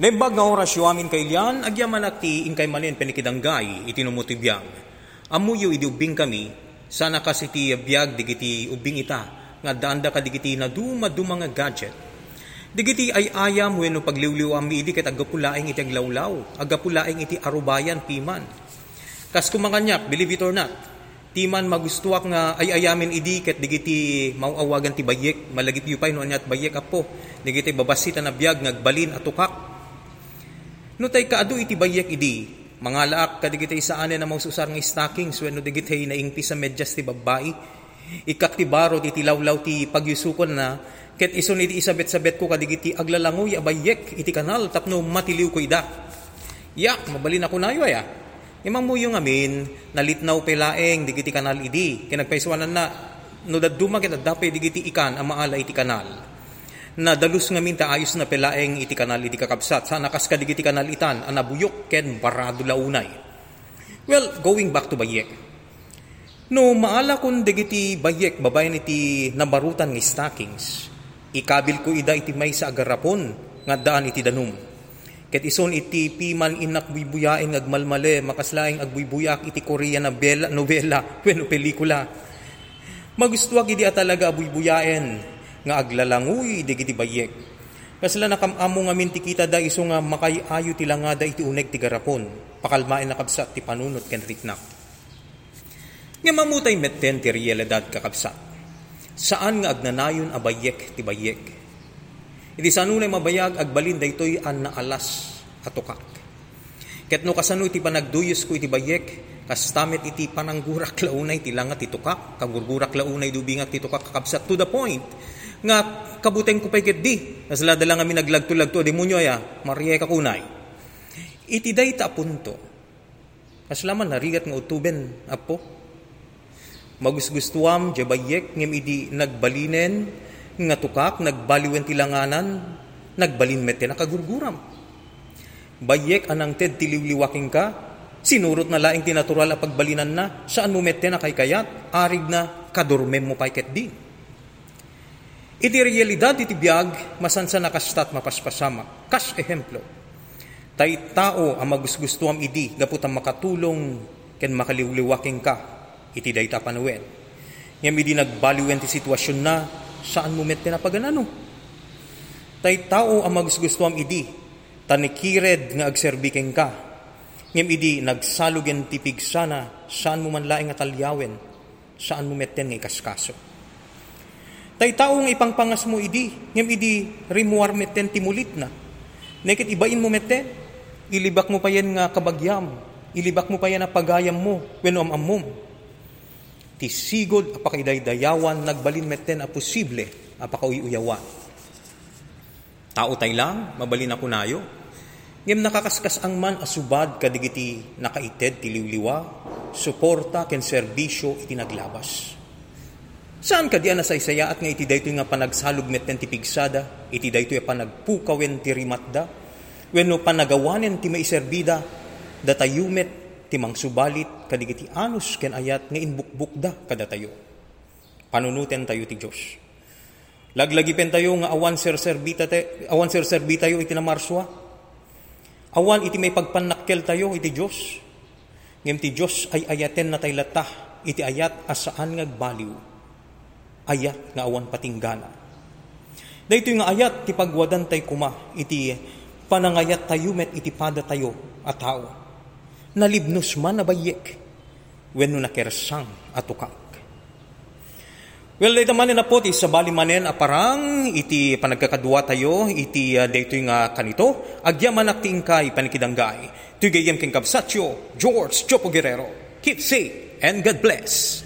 Nembag nga orasyo amin kay Lian, agyaman at ti ingkay manen penikidanggay, itinumutibiyang. Amuyo idi ubing kami, sana kasi ti biyag digiti ubing ita, nga daanda ka digiti na duma mga gadget. Digiti ay ayam wenno pagliwliw ami idi ket agapulaing iti aglawlaw, agapulaing iti arubayan piman. Kas kumanganyak, believe it or not, timan magustuak nga ay ayamin idi ket digiti mauawagan ti bayek, malagit yu pay no anyat bayek apo, digiti babasita na biyag ngagbalin atukak, No tay kaadu iti bayek idi, mga laak kadigiti isaan na maususar ng stockings when no digiti na ingpi sa medyas ti babae. Ikak ti baro iti lawlaw ti pagyusukon na ket ison iti isabet-sabet ko kadigiti aglalangoy abayek iti kanal tapno matiliw ko ida. Yak, mabalin ako nayo ya. Imang mo yung amin, nalitnaw pelaeng digiti kanal idi. Kinagpaiswanan na, no daduma kita dapay digiti ikan ang maala iti kanal na dalus nga minta ayos na pelaeng iti kanal iti kakabsat. Sa nakas kadig iti kanal itan, anabuyok ken barado launay. Well, going back to Bayek. No, maala kun digiti Bayek, babayan iti nabarutan ng stockings. Ikabil ko ida iti may sa agarapon, nga daan iti danum. Ket ison iti piman inak buibuyain agmalmale, makaslaing agbuibuyak iti Korea na bela, novela, bueno, pelikula. Magustuwag idi talaga buibuyain, nga aglalanguy digiti bayek. Kasla nakamamu nga minti kita da iso nga makayayo tila nga da iti uneg ti garapon. Pakalmain na kabsat ti panunot ken ritnak. Nga mamutay metten ti realidad kakabsat. Saan nga agnanayon a ti bayek. Iti sanunay mabayag agbalin daytoy an naalas atukak. Ket no kasano iti panagduyos ko iti bayek, kastamet iti pananggurak launay ti langat ti kagurgurak launay dubingat ti tukak kakabsat to the point nga kabuteng ko pay di. Nasla lang kami naglagto-lagto, demonyo ya, Maria kakunay. Iti day ta punto. Kaslaman narigat nga utuben, apo. Magusgustuam, jabayek, ngem idi nagbalinen, nga tukak, nagbaliwen tilanganan, nagbalin mete nakagurguram. Bayek anang ted tiliwliwaking ka, sinurot na laing tinatural a pagbalinan na, saan mo mete na kay kayat, arig na kadurmem mo pay ket din. Iti realidad iti biyag, masansa nakastat mapaspasama. Kas ehemplo. Tay tao ang magusgustuam idi, gaput ang makatulong ken makaliwliwaking ka, iti dayta panuwen. Ngam idi nagbaliwen ti sitwasyon na, saan mo met na paganano? Tay tao ang magusgustuam idi, tanikired nga agserbiking ka. Ngam idi nagsalugen ti pigsana, saan mo man laing atalyawen, saan mo metten nga ikaskaso. Tay taong ipangpangas mo idi, ngem idi rimuar meten timulit na. Nekit ibain mo meten, ilibak mo pa yan nga kabagyam, ilibak mo pa yan na pagayam mo, when amamom. Ti sigod apakidaydayawan, nagbalin meten a posible, apakauyuyawan. Tao tay lang, mabalin ako nayo. Ngem nakakaskas ang man asubad kadigiti nakaited tiliwliwa, suporta ken serbisyo iti naglabas. Saan ka diyan nasaysaya at nga iti dayto nga panagsalog met ti pigsada, iti dayto nga panagpukawen ti rimatda, wenno panagawanen ti maiserbida, datayumet ti mangsubalit kadigiti anus ken ayat nga inbukbukda kadatayo. Panunuten tayo ti Diyos. Laglagipen tayo nga awan sir serbita te, awan sir serbita tayo iti namarswa. Awan iti may pagpanakkel tayo iti Diyos. Ngem ti Diyos ay ayaten na tay latah iti ayat asaan ngagbaliw ayat nga awan patinggana. Dahito nga ayat ti pagwadan tay kuma iti panangayat tayo met iti pada tayo at tao. Nalibnos man na bayek when no nakersang atukak. Well, dito manin na po, ti sabali manen aparang, iti panagkakadwa tayo, iti uh, dito nga kanito, agyaman akting kay panikidanggay. Ito gayem king kapsatyo, George Chopo Guerrero. Keep safe and God bless.